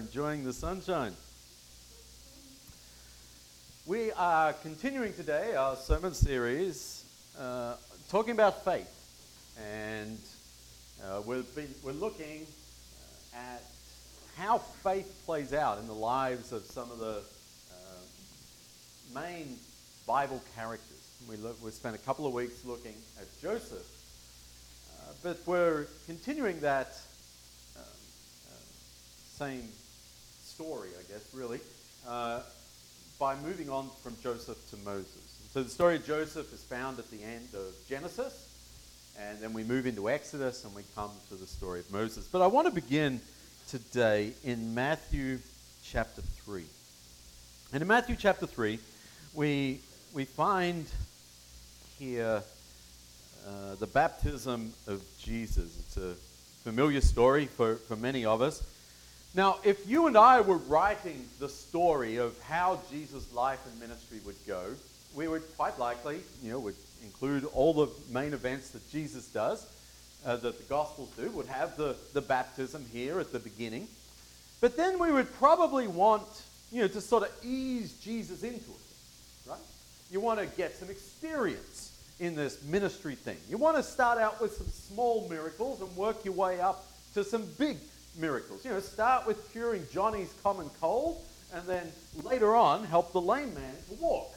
enjoying the sunshine. We are continuing today our sermon series uh, talking about faith. And uh, we've been, we're looking uh, at how faith plays out in the lives of some of the uh, main Bible characters. We, look, we spent a couple of weeks looking at Joseph, uh, but we're continuing that um, uh, same story, I guess, really, uh, by moving on from Joseph to Moses. So the story of Joseph is found at the end of Genesis, and then we move into Exodus and we come to the story of Moses. But I want to begin today in Matthew chapter 3. And in Matthew chapter 3, we, we find here uh, the baptism of Jesus. It's a familiar story for, for many of us. Now, if you and I were writing the story of how Jesus' life and ministry would go, we would quite likely, you know, would include all the main events that Jesus does, uh, that the Gospels do, would have the, the baptism here at the beginning. But then we would probably want, you know, to sort of ease Jesus into it, right? You want to get some experience in this ministry thing. You want to start out with some small miracles and work your way up to some big miracles. You know, start with curing Johnny's common cold, and then later on help the lame man to walk.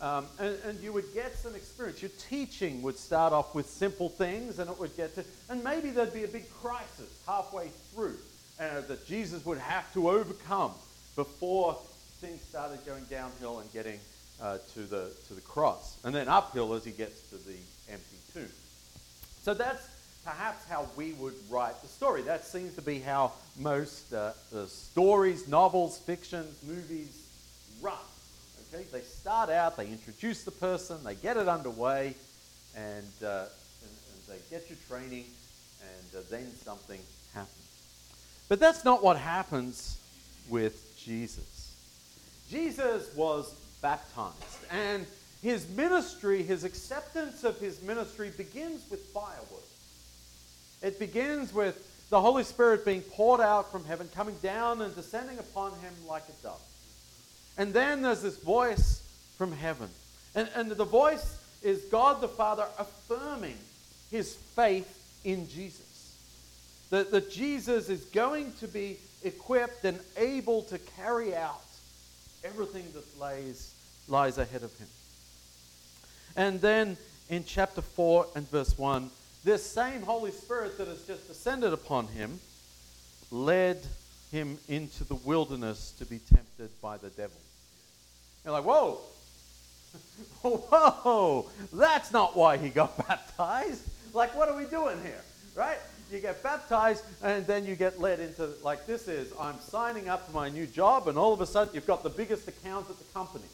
Um, and, and, you would get some experience. Your teaching would start off with simple things, and it would get to, and maybe there'd be a big crisis halfway through uh, that Jesus would have to overcome before things started going downhill and getting uh, to the to the cross, and then uphill as he gets to the empty tomb. So that's perhaps how we would write the story. That seems to be how most uh, stories, novels, fictions, movies run. Okay, they start out, they introduce the person, they get it underway, and, uh, and, and they get your training, and uh, then something happens. But that's not what happens with Jesus. Jesus was baptized, and his ministry, his acceptance of his ministry begins with firewood. It begins with the Holy Spirit being poured out from heaven, coming down and descending upon him like a dove. And then there's this voice from heaven. And, and the voice is God the Father affirming his faith in Jesus. That, that Jesus is going to be equipped and able to carry out everything that lays, lies ahead of him. And then in chapter 4 and verse 1, this same Holy Spirit that has just descended upon him led him into the wilderness to be tempted by the devil. You're like, whoa, whoa, that's not why he got baptized. Like, what are we doing here, right? You get baptized and then you get led into, like this is, I'm signing up for my new job, and all of a sudden you've got the biggest account at the company.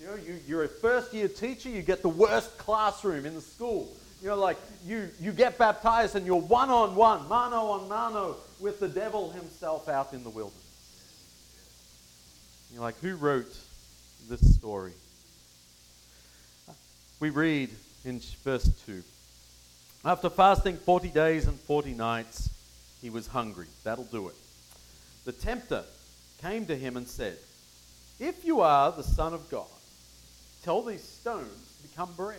You know, you, you're a first year teacher, you get the worst classroom in the school. You know, like you, you get baptized and you're one on one, mano on mano, with the devil himself out in the wilderness. You're like, who wrote this story? We read in verse 2 After fasting 40 days and 40 nights, he was hungry. That'll do it. The tempter came to him and said, If you are the Son of God, tell these stones to become bread.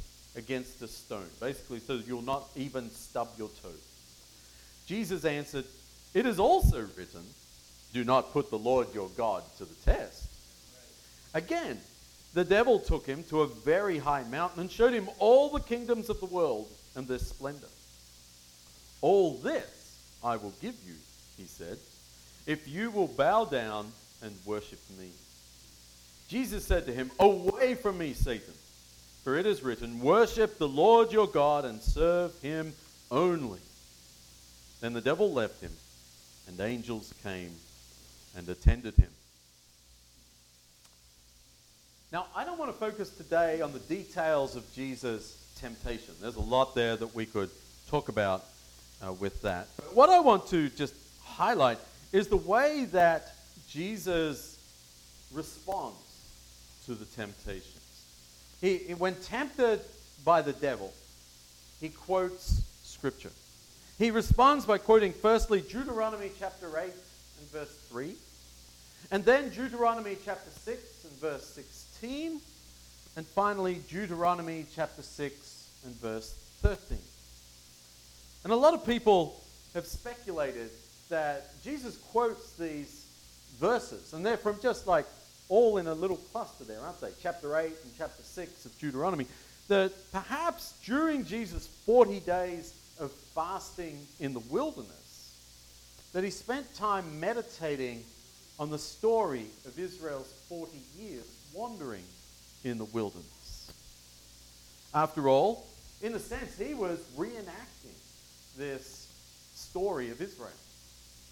against a stone, basically, so you'll not even stub your toe. Jesus answered, It is also written, Do not put the Lord your God to the test. Again, the devil took him to a very high mountain and showed him all the kingdoms of the world and their splendor. All this I will give you, he said, if you will bow down and worship me. Jesus said to him, Away from me, Satan. For it is written, Worship the Lord your God and serve him only. Then the devil left him, and angels came and attended him. Now, I don't want to focus today on the details of Jesus' temptation. There's a lot there that we could talk about uh, with that. But what I want to just highlight is the way that Jesus responds to the temptations. He, when tempted by the devil, he quotes Scripture. He responds by quoting firstly Deuteronomy chapter 8 and verse 3, and then Deuteronomy chapter 6 and verse 16, and finally Deuteronomy chapter 6 and verse 13. And a lot of people have speculated that Jesus quotes these verses, and they're from just like all in a little cluster there, aren't they? Chapter 8 and chapter 6 of Deuteronomy. That perhaps during Jesus' 40 days of fasting in the wilderness, that he spent time meditating on the story of Israel's 40 years wandering in the wilderness. After all, in a sense, he was reenacting this story of Israel.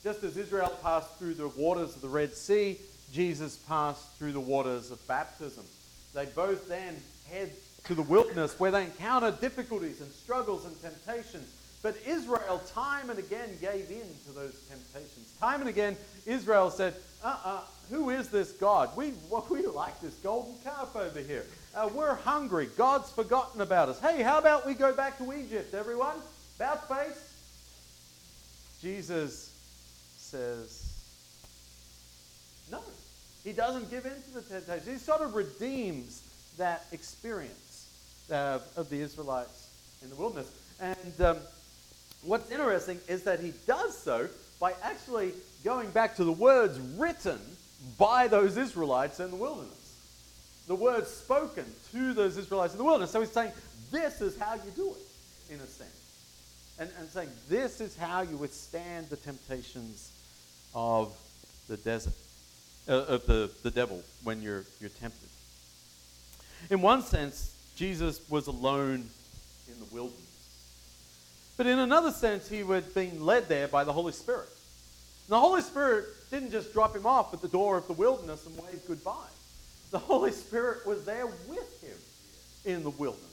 Just as Israel passed through the waters of the Red Sea, Jesus passed through the waters of baptism. They both then head to the wilderness where they encounter difficulties and struggles and temptations. But Israel, time and again, gave in to those temptations. Time and again, Israel said, uh uh-uh, uh who is this God? We, we like this golden calf over here. Uh, we're hungry. God's forgotten about us. Hey, how about we go back to Egypt, everyone? About face. Jesus says, no. He doesn't give in to the temptation. He sort of redeems that experience uh, of the Israelites in the wilderness. And um, what's interesting is that he does so by actually going back to the words written by those Israelites in the wilderness. The words spoken to those Israelites in the wilderness. So he's saying, this is how you do it, in a sense. And, and saying, this is how you withstand the temptations of the desert uh, of the, the devil when you're, you're tempted. In one sense, Jesus was alone in the wilderness. But in another sense, he had been led there by the Holy Spirit. And the Holy Spirit didn't just drop him off at the door of the wilderness and wave goodbye. The Holy Spirit was there with him in the wilderness.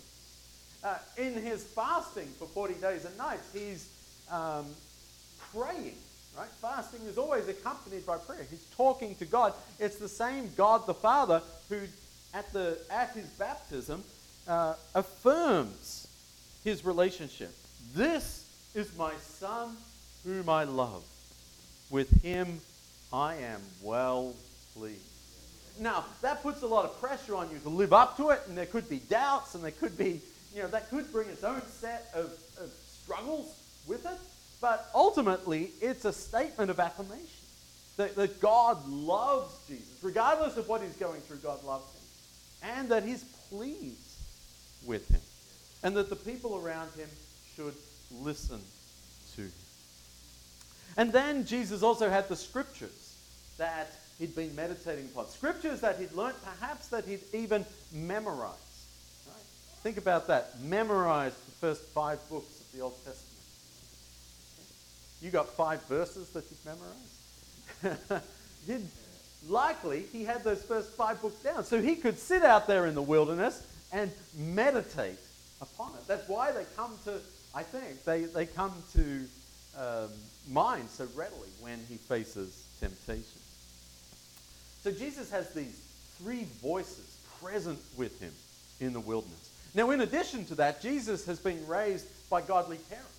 Uh, in his fasting for 40 days and nights, he's um, praying Right? Fasting is always accompanied by prayer. He's talking to God. It's the same God the Father who, at, the, at his baptism, uh, affirms his relationship. This is my Son whom I love. With him I am well pleased. Now, that puts a lot of pressure on you to live up to it, and there could be doubts, and there could be, you know, that could bring its own set of, of struggles with it. But ultimately, it's a statement of affirmation that, that God loves Jesus. Regardless of what he's going through, God loves him. And that he's pleased with him. And that the people around him should listen to him. And then Jesus also had the scriptures that he'd been meditating upon. Scriptures that he'd learnt, perhaps that he'd even memorized. Right? Think about that. Memorize the first five books of the Old Testament. You got five verses that you've memorized? He'd, likely, he had those first five books down. So he could sit out there in the wilderness and meditate upon it. That's why they come to, I think, they, they come to um, mind so readily when he faces temptation. So Jesus has these three voices present with him in the wilderness. Now, in addition to that, Jesus has been raised by godly parents.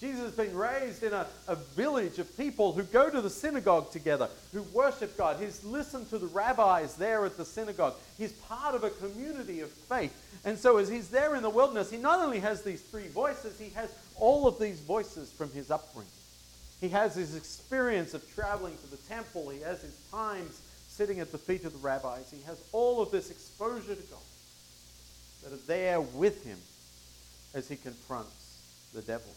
Jesus has been raised in a, a village of people who go to the synagogue together, who worship God. He's listened to the rabbis there at the synagogue. He's part of a community of faith. And so, as he's there in the wilderness, he not only has these three voices, he has all of these voices from his upbringing. He has his experience of traveling to the temple, he has his times sitting at the feet of the rabbis. He has all of this exposure to God that are there with him as he confronts the devil.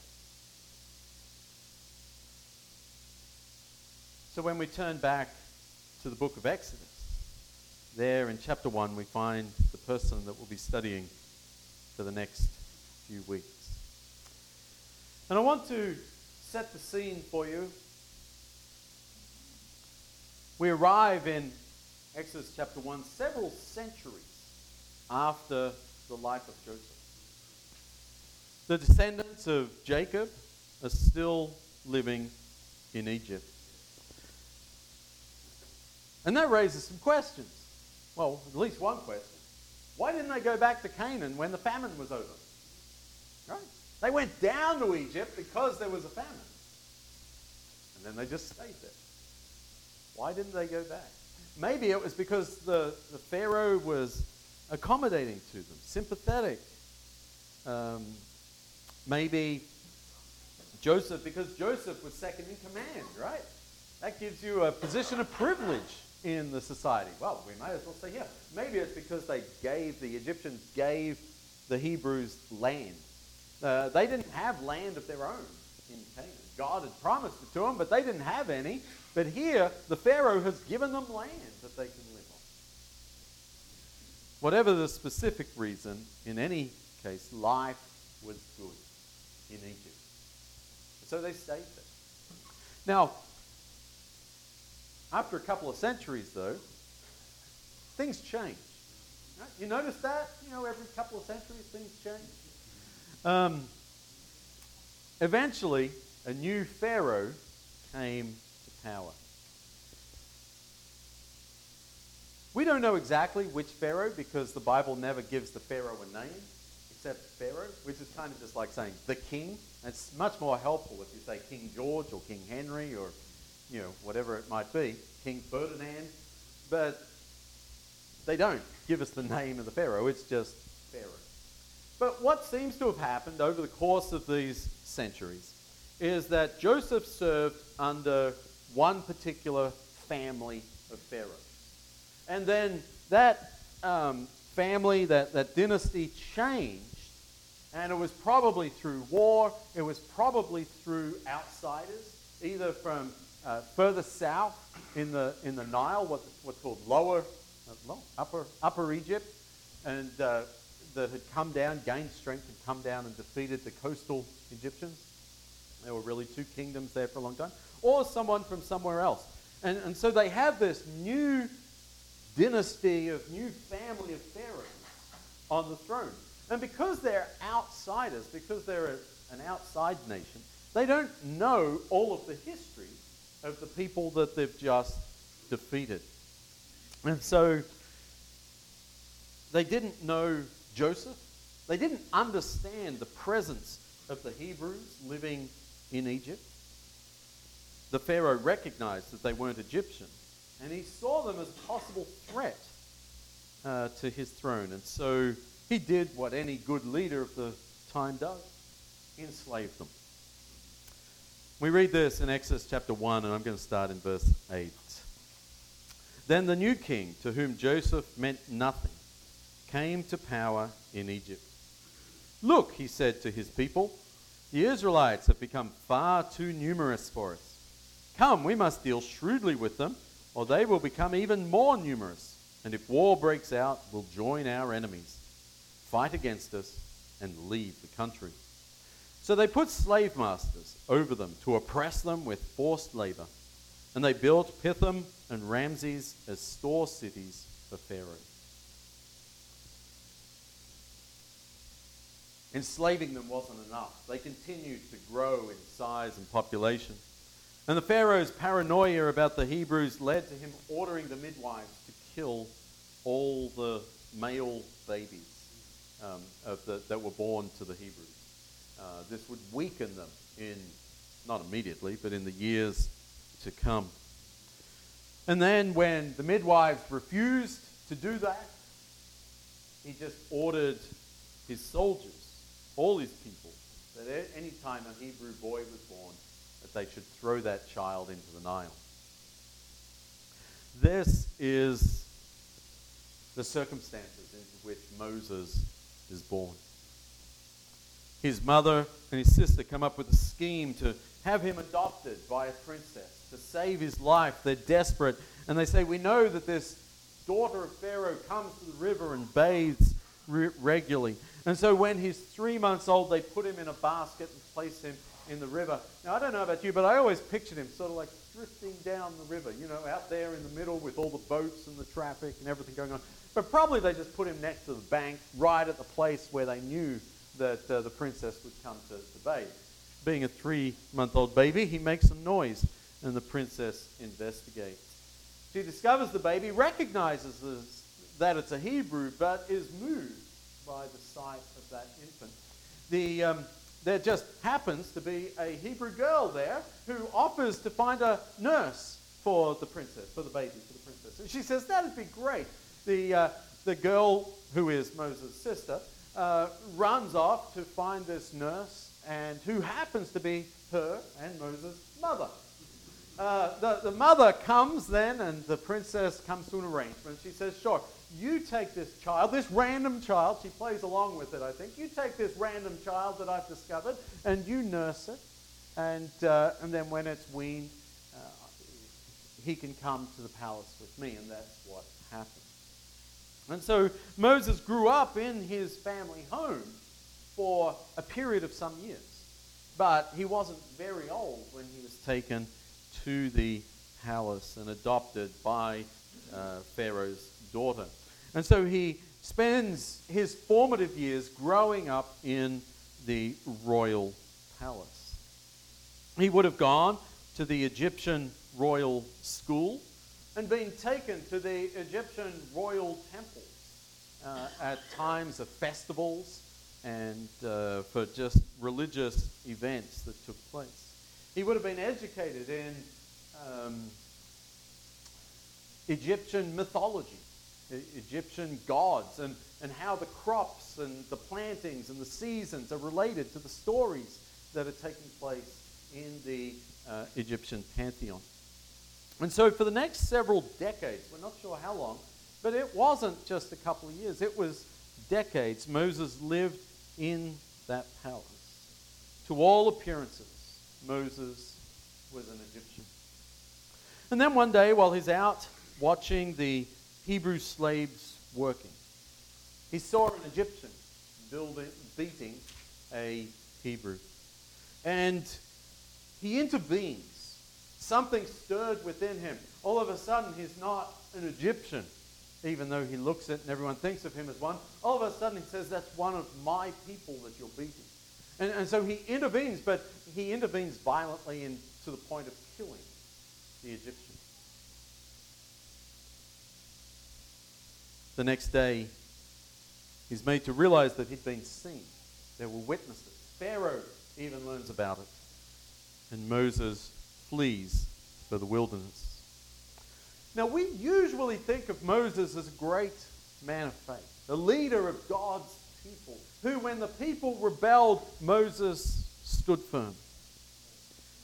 So when we turn back to the book of Exodus, there in chapter 1, we find the person that we'll be studying for the next few weeks. And I want to set the scene for you We arrive in Exodus chapter 1 several centuries after the life of Joseph. The descendants of Jacob are still living in Egypt. And that raises some questions. Well, at least one question. Why didn't they go back to Canaan when the famine was over? Right? They went down to Egypt because there was a famine. And then they just stayed there. Why didn't they go back? Maybe it was because the, the Pharaoh was accommodating to them, sympathetic. Um, maybe Joseph, because Joseph was second in command, right? That gives you a position of privilege in the society. Well, we may as well say, yeah, maybe it's because they gave, the Egyptians gave the Hebrews land. Uh, they didn't have land of their own in Canaan. God had promised it to them, but they didn't have any. But here, the Pharaoh has given them land that they can live on. Whatever the specific reason, in any case, life was good in Egypt. So they stayed there. Now, after a couple of centuries, though, things change. Right? You notice that? You know, every couple of centuries, things change. Um, eventually, a new Pharaoh came to power. We don't know exactly which Pharaoh because the Bible never gives the Pharaoh a name except Pharaoh, which is kind of just like saying the king. It's much more helpful if you say King George or King Henry or you know, whatever it might be, King Ferdinand, but they don't give us the name of the Pharaoh, it's just Pharaoh. But what seems to have happened over the course of these centuries is that Joseph served under one particular family of pharaohs. And then that um, family, that, that dynasty changed, and it was probably through war, it was probably through outsiders, either from uh, further south in the, in the Nile, what, what's called lower, uh, upper, upper Egypt, and uh, that had come down, gained strength, had come down and defeated the coastal Egyptians. There were really two kingdoms there for a long time. Or someone from somewhere else. And, and so they have this new dynasty of new family of pharaohs on the throne. And because they're outsiders, because they're a, an outside nation, they don't know all of the history of the people that they've just defeated. And so they didn't know Joseph. They didn't understand the presence of the Hebrews living in Egypt. The Pharaoh recognized that they weren't Egyptian, and he saw them as a possible threat uh, to his throne. And so he did what any good leader of the time does enslaved them. We read this in Exodus chapter 1, and I'm going to start in verse 8. Then the new king, to whom Joseph meant nothing, came to power in Egypt. Look, he said to his people, the Israelites have become far too numerous for us. Come, we must deal shrewdly with them, or they will become even more numerous. And if war breaks out, we'll join our enemies, fight against us, and leave the country. So they put slave masters over them to oppress them with forced labor. And they built Pithom and Ramses as store cities for Pharaoh. Enslaving them wasn't enough. They continued to grow in size and population. And the Pharaoh's paranoia about the Hebrews led to him ordering the midwives to kill all the male babies um, the, that were born to the Hebrews. Uh, this would weaken them in, not immediately, but in the years to come. And then when the midwives refused to do that, he just ordered his soldiers, all his people, that at any time a Hebrew boy was born, that they should throw that child into the Nile. This is the circumstances into which Moses is born his mother and his sister come up with a scheme to have him adopted by a princess to save his life. They're desperate. And they say, We know that this daughter of Pharaoh comes to the river and bathes re- regularly. And so when he's three months old, they put him in a basket and place him in the river. Now, I don't know about you, but I always pictured him sort of like drifting down the river, you know, out there in the middle with all the boats and the traffic and everything going on. But probably they just put him next to the bank, right at the place where they knew that uh, the princess would come to, to bathe. Being a three month old baby, he makes some noise, and the princess investigates. She discovers the baby, recognizes that it's a Hebrew, but is moved by the sight of that infant. The, um, there just happens to be a Hebrew girl there who offers to find a nurse for the princess, for the baby, for the princess. And she says, That'd be great. The, uh, the girl, who is Moses' sister, uh, runs off to find this nurse, and who happens to be her and Moses' mother. Uh, the, the mother comes then, and the princess comes to an arrangement. She says, Sure, you take this child, this random child, she plays along with it, I think. You take this random child that I've discovered, and you nurse it. And, uh, and then when it's weaned, uh, he can come to the palace with me, and that's what happened. And so Moses grew up in his family home for a period of some years. But he wasn't very old when he was taken to the palace and adopted by uh, Pharaoh's daughter. And so he spends his formative years growing up in the royal palace. He would have gone to the Egyptian royal school and being taken to the Egyptian royal temples uh, at times of festivals and uh, for just religious events that took place. He would have been educated in um, Egyptian mythology, Egyptian gods, and, and how the crops and the plantings and the seasons are related to the stories that are taking place in the uh, Egyptian pantheon. And so, for the next several decades, we're not sure how long, but it wasn't just a couple of years, it was decades. Moses lived in that palace. To all appearances, Moses was an Egyptian. And then one day, while he's out watching the Hebrew slaves working, he saw an Egyptian building, beating a Hebrew. And he intervenes. Something stirred within him. All of a sudden, he's not an Egyptian, even though he looks it and everyone thinks of him as one. All of a sudden, he says, That's one of my people that you're beating. And, and so he intervenes, but he intervenes violently and to the point of killing the Egyptian. The next day, he's made to realize that he'd been seen. There were witnesses. Pharaoh even learns about it. And Moses flees for the wilderness. Now, we usually think of Moses as a great man of faith, the leader of God's people, who, when the people rebelled, Moses stood firm.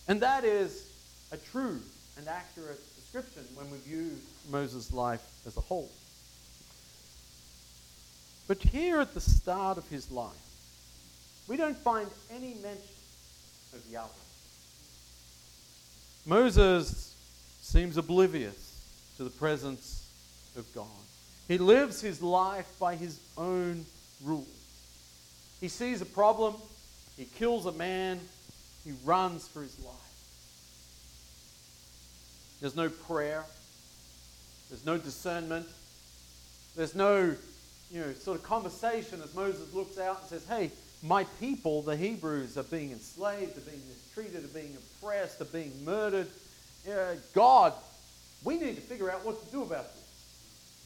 And that is a true and accurate description when we view Moses' life as a whole. But here at the start of his life, we don't find any mention of Yahweh. Moses seems oblivious to the presence of God. He lives his life by his own rules. He sees a problem, he kills a man, he runs for his life. There's no prayer, there's no discernment, there's no you know, sort of conversation as Moses looks out and says, Hey, my people, the Hebrews, are being enslaved, are being mistreated, are being oppressed, are being murdered. Uh, God, we need to figure out what to do about this.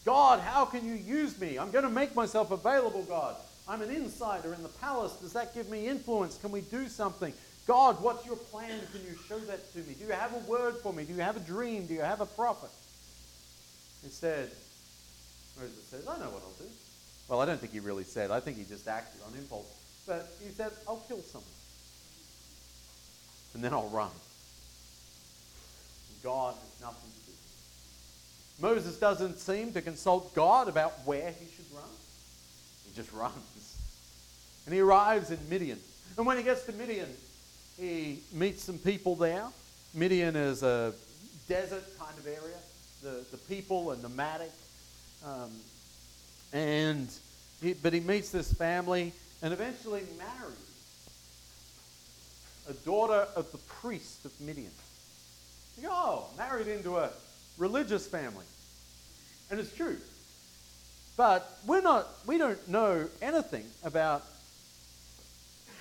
God, how can you use me? I'm going to make myself available, God. I'm an insider in the palace. Does that give me influence? Can we do something? God, what's your plan? Can you show that to me? Do you have a word for me? Do you have a dream? Do you have a prophet? Instead, Moses says, I know what I'll do. Well, I don't think he really said. I think he just acted on impulse. But he said, I'll kill someone. And then I'll run. God has nothing to do. with it. Moses doesn't seem to consult God about where he should run. He just runs. And he arrives in Midian. And when he gets to Midian, he meets some people there. Midian is a desert kind of area. The, the people are nomadic. Um, and he, but he meets this family and eventually marries a daughter of the priest of Midian. You go, oh, married into a religious family. And it's true. But we're not, we don't know anything about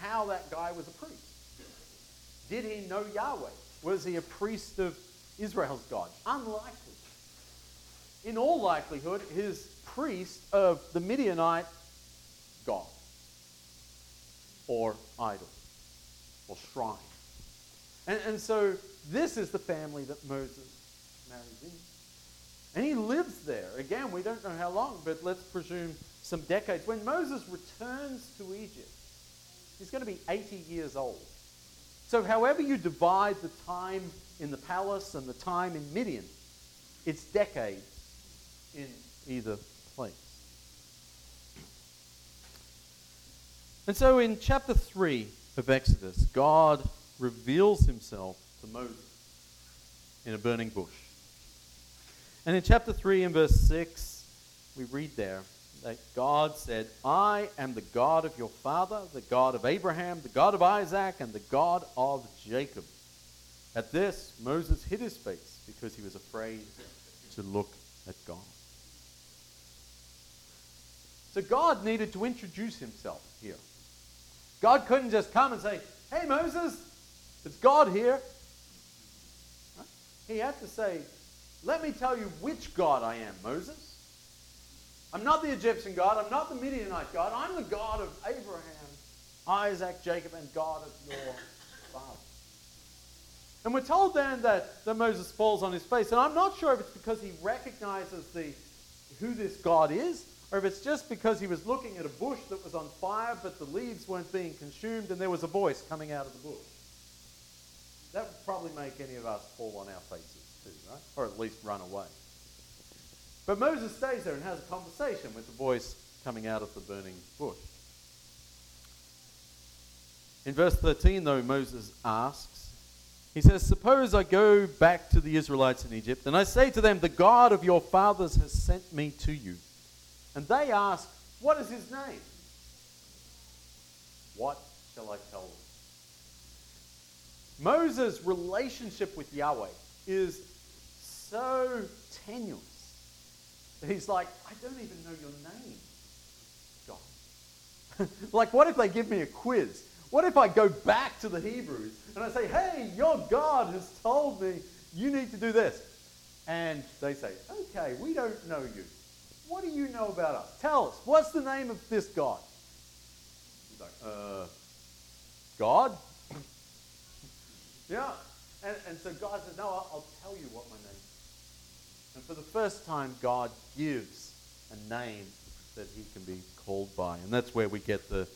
how that guy was a priest. Did he know Yahweh? Was he a priest of Israel's God? Unlikely. In all likelihood, his priest of the Midianite God or idol or shrine. And, and so this is the family that Moses marries in. And he lives there. Again, we don't know how long, but let's presume some decades. When Moses returns to Egypt, he's going to be 80 years old. So, however you divide the time in the palace and the time in Midian, it's decades in either place. And so, in chapter 3 of Exodus, God reveals himself to Moses in a burning bush. And in chapter 3 and verse 6, we read there that God said, I am the God of your father, the God of Abraham, the God of Isaac, and the God of Jacob. At this, Moses hid his face because he was afraid to look at God. So God needed to introduce himself here. God couldn't just come and say, Hey, Moses, it's God here. He had to say, let me tell you which God I am, Moses. I'm not the Egyptian God. I'm not the Midianite God. I'm the God of Abraham, Isaac, Jacob, and God of your father. And we're told then that, that Moses falls on his face. And I'm not sure if it's because he recognizes the, who this God is, or if it's just because he was looking at a bush that was on fire, but the leaves weren't being consumed, and there was a voice coming out of the bush. That would probably make any of us fall on our faces too, right? Or at least run away. But Moses stays there and has a conversation with the voice coming out of the burning bush. In verse 13, though, Moses asks, he says, Suppose I go back to the Israelites in Egypt, and I say to them, The God of your fathers has sent me to you. And they ask, What is his name? What shall I tell them? Moses' relationship with Yahweh is so tenuous that he's like, I don't even know your name, God. like, what if they give me a quiz? What if I go back to the Hebrews and I say, hey, your God has told me you need to do this? And they say, okay, we don't know you. What do you know about us? Tell us. What's the name of this God? He's like, uh, God? yeah. And, and so God says, no, I'll, I'll tell you what my name is. And for the first time, God gives a name that he can be called by. And that's where we get the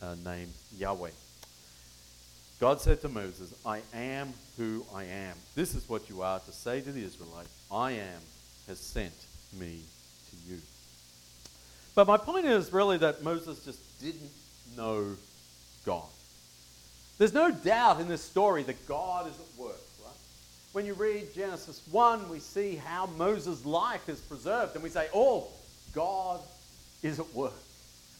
uh, name Yahweh. God said to Moses, I am who I am. This is what you are to say to the Israelites I am has sent me to you. But my point is really that Moses just didn't know God. There's no doubt in this story that God is at work, right? When you read Genesis 1, we see how Moses' life is preserved, and we say, oh, God is at work.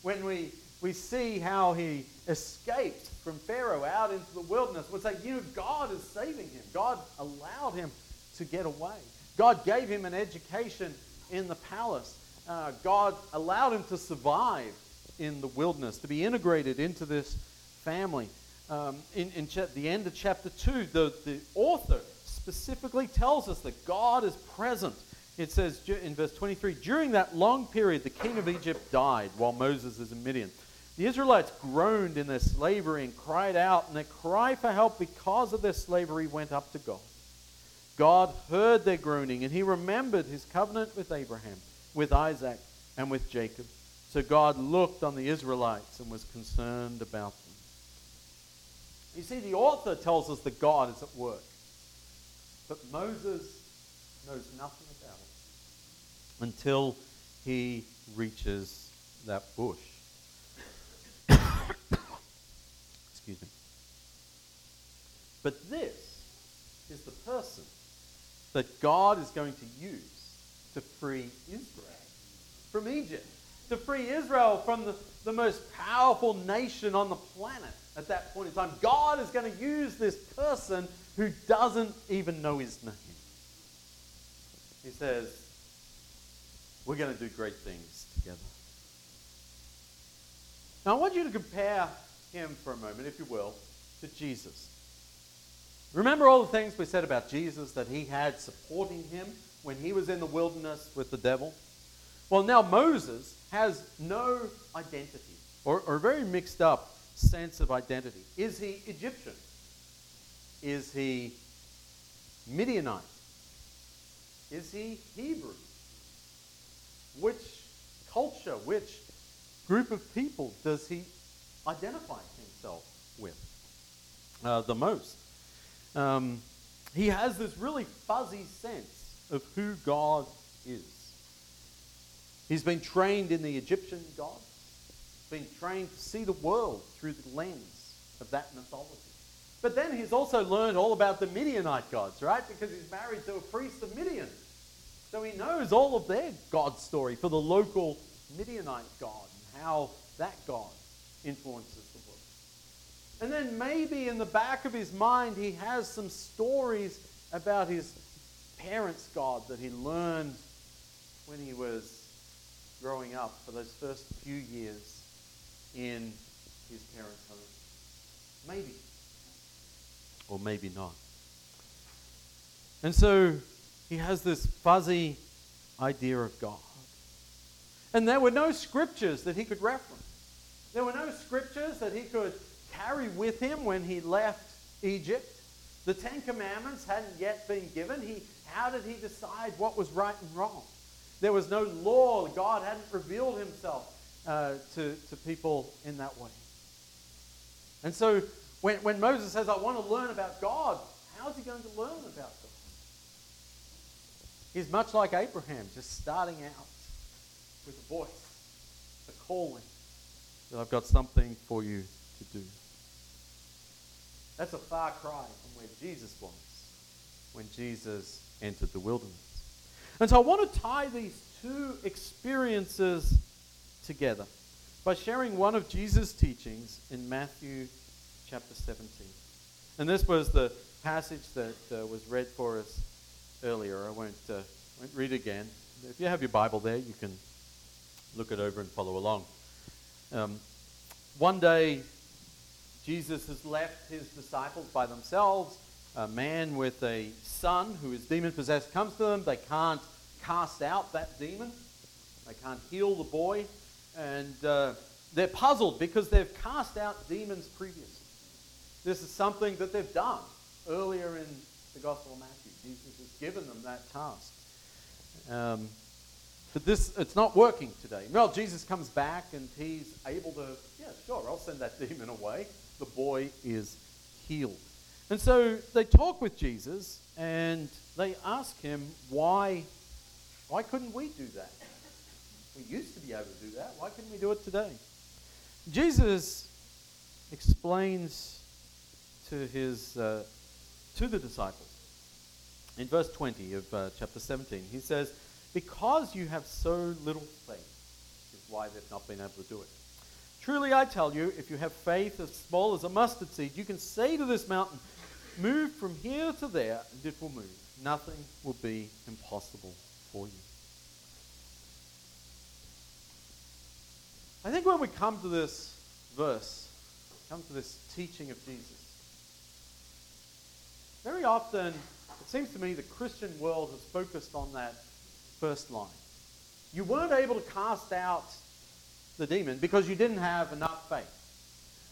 When we, we see how he escaped from Pharaoh out into the wilderness, we say, you know, God is saving him. God allowed him to get away. God gave him an education in the palace. Uh, God allowed him to survive in the wilderness, to be integrated into this family um, in, in cha- the end of chapter 2, the, the author specifically tells us that God is present. It says in verse 23 During that long period, the king of Egypt died while Moses is in Midian. The Israelites groaned in their slavery and cried out, and their cry for help because of their slavery went up to God. God heard their groaning, and he remembered his covenant with Abraham, with Isaac, and with Jacob. So God looked on the Israelites and was concerned about them. You see, the author tells us that God is at work. But Moses knows nothing about it until he reaches that bush. Excuse me. But this is the person that God is going to use to free Israel from Egypt, to free Israel from the, the most powerful nation on the planet at that point in time. God is going to use this person who doesn't even know his name. He says, We're going to do great things together. Now, I want you to compare him for a moment, if you will, to Jesus. Remember all the things we said about Jesus that he had supporting him when he was in the wilderness with the devil? Well, now Moses has no identity or, or a very mixed up sense of identity. Is he Egyptian? Is he Midianite? Is he Hebrew? Which culture, which group of people does he identify himself with uh, the most? Um, he has this really fuzzy sense of who God is. He's been trained in the Egyptian gods, been trained to see the world through the lens of that mythology. But then he's also learned all about the Midianite gods, right? Because he's married to a priest of Midian. So he knows all of their God story for the local Midianite God and how that God influences. And then maybe in the back of his mind, he has some stories about his parents' God that he learned when he was growing up for those first few years in his parents' home. Maybe. Or maybe not. And so he has this fuzzy idea of God. And there were no scriptures that he could reference. There were no scriptures that he could carry with him when he left Egypt. The Ten Commandments hadn't yet been given. He, how did he decide what was right and wrong? There was no law. God hadn't revealed himself uh, to, to people in that way. And so when, when Moses says, I want to learn about God, how is he going to learn about God? He's much like Abraham, just starting out with a voice, a calling, that I've got something for you to do. That's a far cry from where Jesus was when Jesus entered the wilderness. And so I want to tie these two experiences together by sharing one of Jesus' teachings in Matthew chapter 17. And this was the passage that uh, was read for us earlier. I won't, uh, won't read again. If you have your Bible there, you can look it over and follow along. Um, one day, Jesus has left his disciples by themselves. A man with a son who is demon possessed comes to them. They can't cast out that demon, they can't heal the boy. And uh, they're puzzled because they've cast out demons previously. This is something that they've done earlier in the Gospel of Matthew. Jesus has given them that task. Um, but this, it's not working today. Well, Jesus comes back and he's able to, yeah, sure, I'll send that demon away. The boy is healed. And so they talk with Jesus and they ask him, why, why couldn't we do that? We used to be able to do that. Why couldn't we do it today? Jesus explains to his uh, to the disciples in verse 20 of uh, chapter 17. He says, "Because you have so little faith, is why they've not been able to do it. Truly, I tell you, if you have faith as small as a mustard seed, you can say to this mountain, "Move from here to there," and it will move. Nothing will be impossible for you." I think when we come to this verse, come to this teaching of Jesus, very often it seems to me the Christian world has focused on that first line. You weren't able to cast out the demon because you didn't have enough faith.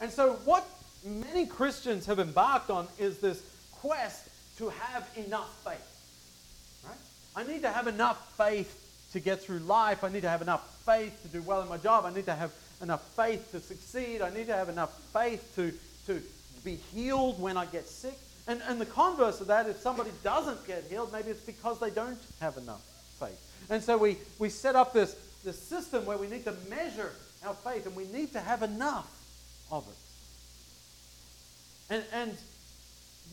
And so, what many Christians have embarked on is this quest to have enough faith. Right? I need to have enough faith to get through life. I need to have enough faith to do well in my job. I need to have enough faith to succeed. I need to have enough faith to, to be healed when I get sick. And, and the converse of that, if somebody doesn't get healed, maybe it's because they don't have enough faith. And so we, we set up this, this system where we need to measure our faith and we need to have enough of it. And, and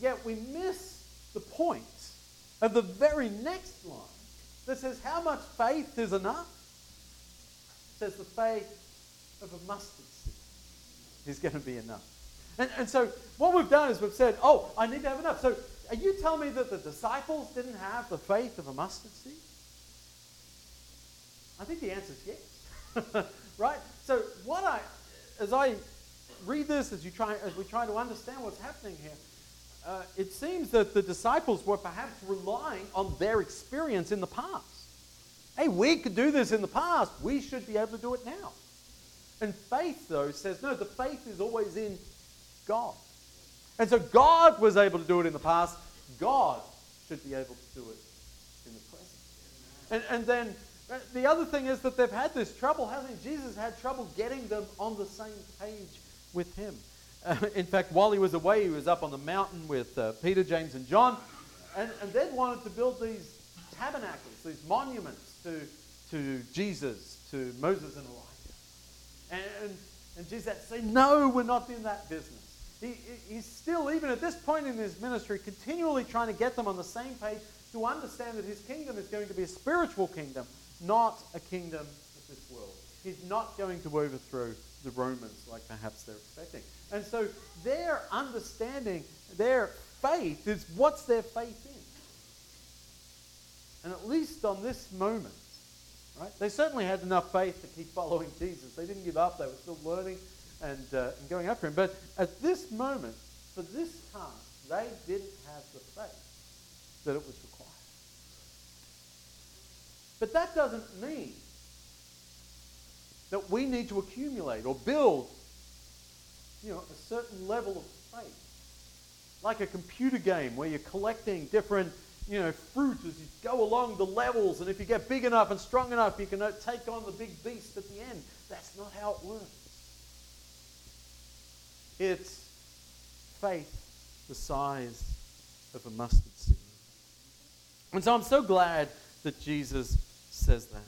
yet we miss the point of the very next line that says, How much faith is enough? It says, The faith of a mustard seed is going to be enough. And, and so what we've done is we've said, oh, I need to have enough. So are you telling me that the disciples didn't have the faith of a mustard seed? I think the answer is yes. right? So what I, as I read this, as you try, as we try to understand what's happening here, uh, it seems that the disciples were perhaps relying on their experience in the past. Hey, we could do this in the past. We should be able to do it now. And faith, though, says no, the faith is always in God. And so God was able to do it in the past. God should be able to do it in the present. And, and then the other thing is that they've had this trouble, hasn't? Jesus had trouble getting them on the same page with him. Uh, in fact, while he was away, he was up on the mountain with uh, Peter, James, and John, and, and then wanted to build these tabernacles, these monuments to, to Jesus, to Moses and Elijah. And, and Jesus said, No, we're not in that business. He, he's still, even at this point in his ministry, continually trying to get them on the same page to understand that his kingdom is going to be a spiritual kingdom, not a kingdom of this world. He's not going to overthrow the Romans like perhaps they're expecting. And so their understanding, their faith is what's their faith in? And at least on this moment, right? They certainly had enough faith to keep following Jesus. They didn't give up. They were still learning and, uh, and going after him. But at this moment, for this task, they didn't have the faith that it was required. But that doesn't mean that we need to accumulate or build you know, a certain level of faith. Like a computer game where you're collecting different you know, fruit as you go along the levels, and if you get big enough and strong enough, you can uh, take on the big beast at the end. That's not how it works. It's faith the size of a mustard seed. And so I'm so glad that Jesus says that.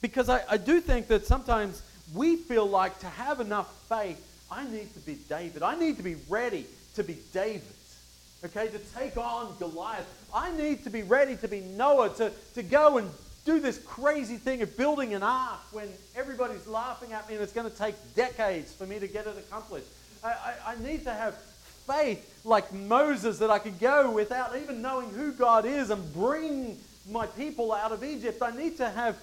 Because I, I do think that sometimes we feel like to have enough faith, I need to be David. I need to be ready to be David. Okay, to take on Goliath. I need to be ready to be Noah, to, to go and do this crazy thing of building an ark when everybody's laughing at me and it's going to take decades for me to get it accomplished. I, I, I need to have faith like Moses that I could go without even knowing who God is and bring my people out of Egypt. I need to have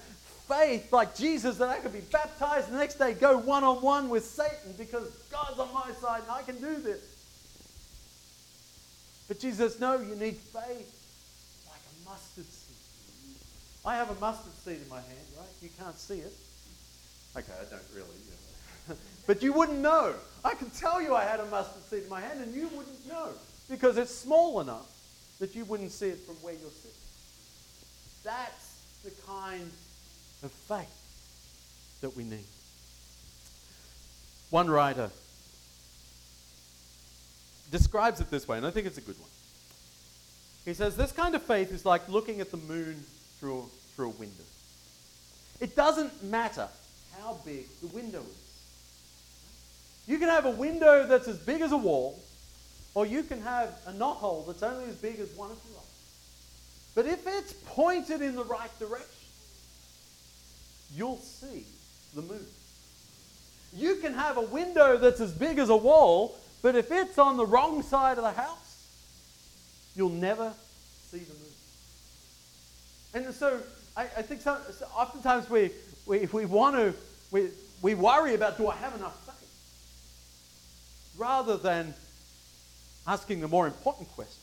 faith like Jesus that I could be baptized the next day go one on one with Satan because God's on my side and I can do this. But Jesus, no, you need faith like a mustard seed. I have a mustard seed in my hand, right? You can't see it. Okay, I don't really. But you wouldn't know. I can tell you I had a mustard seed in my hand and you wouldn't know because it's small enough that you wouldn't see it from where you're sitting. That's the kind of faith that we need. One writer describes it this way, and I think it's a good one. He says, This kind of faith is like looking at the moon through, through a window. It doesn't matter how big the window is. You can have a window that's as big as a wall, or you can have a knothole that's only as big as one of your eyes. But if it's pointed in the right direction, you'll see the moon. You can have a window that's as big as a wall, but if it's on the wrong side of the house, you'll never see the moon. And so I, I think so oftentimes we, we, we want to, we, we worry about do I have enough? Rather than asking the more important question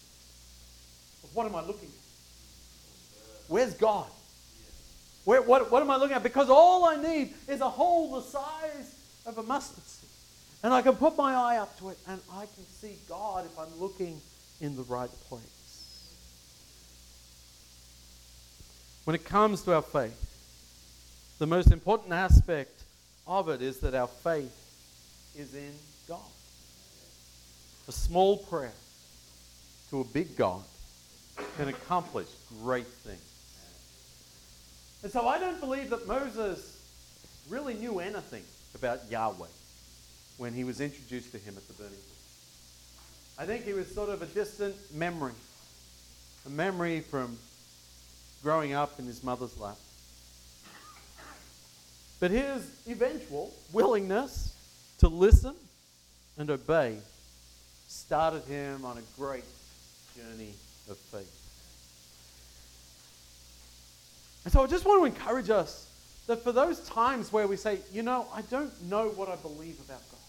of what am I looking at? Where's God? Where, what, what am I looking at? Because all I need is a hole the size of a mustard seed. And I can put my eye up to it and I can see God if I'm looking in the right place. When it comes to our faith, the most important aspect of it is that our faith is in God. A small prayer to a big God can accomplish great things. And so I don't believe that Moses really knew anything about Yahweh when he was introduced to him at the burning bush. I think he was sort of a distant memory, a memory from growing up in his mother's lap. But his eventual willingness to listen and obey started him on a great journey of faith. And so I just want to encourage us that for those times where we say, you know, I don't know what I believe about God,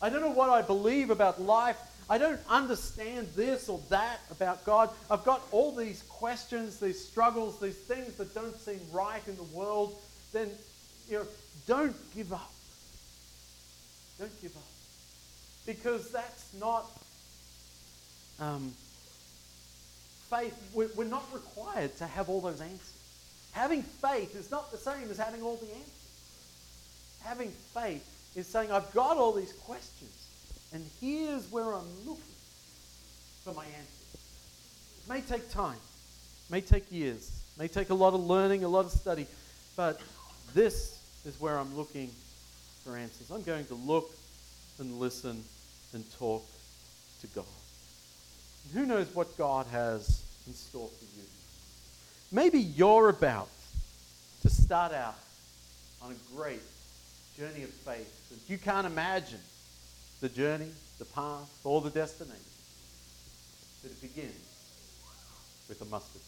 I don't know what I believe about life, I don't understand this or that about God, I've got all these questions, these struggles, these things that don't seem right in the world, then, you know, don't give up. Don't give up. Because that's not um, faith. We're, we're not required to have all those answers. Having faith is not the same as having all the answers. Having faith is saying, I've got all these questions, and here's where I'm looking for my answers. It may take time, may take years, may take a lot of learning, a lot of study, but this is where I'm looking for answers. I'm going to look and listen and talk to God. And who knows what God has in store for you? Maybe you're about to start out on a great journey of faith. And you can't imagine the journey, the path, or the destination. But it begins with a mustard.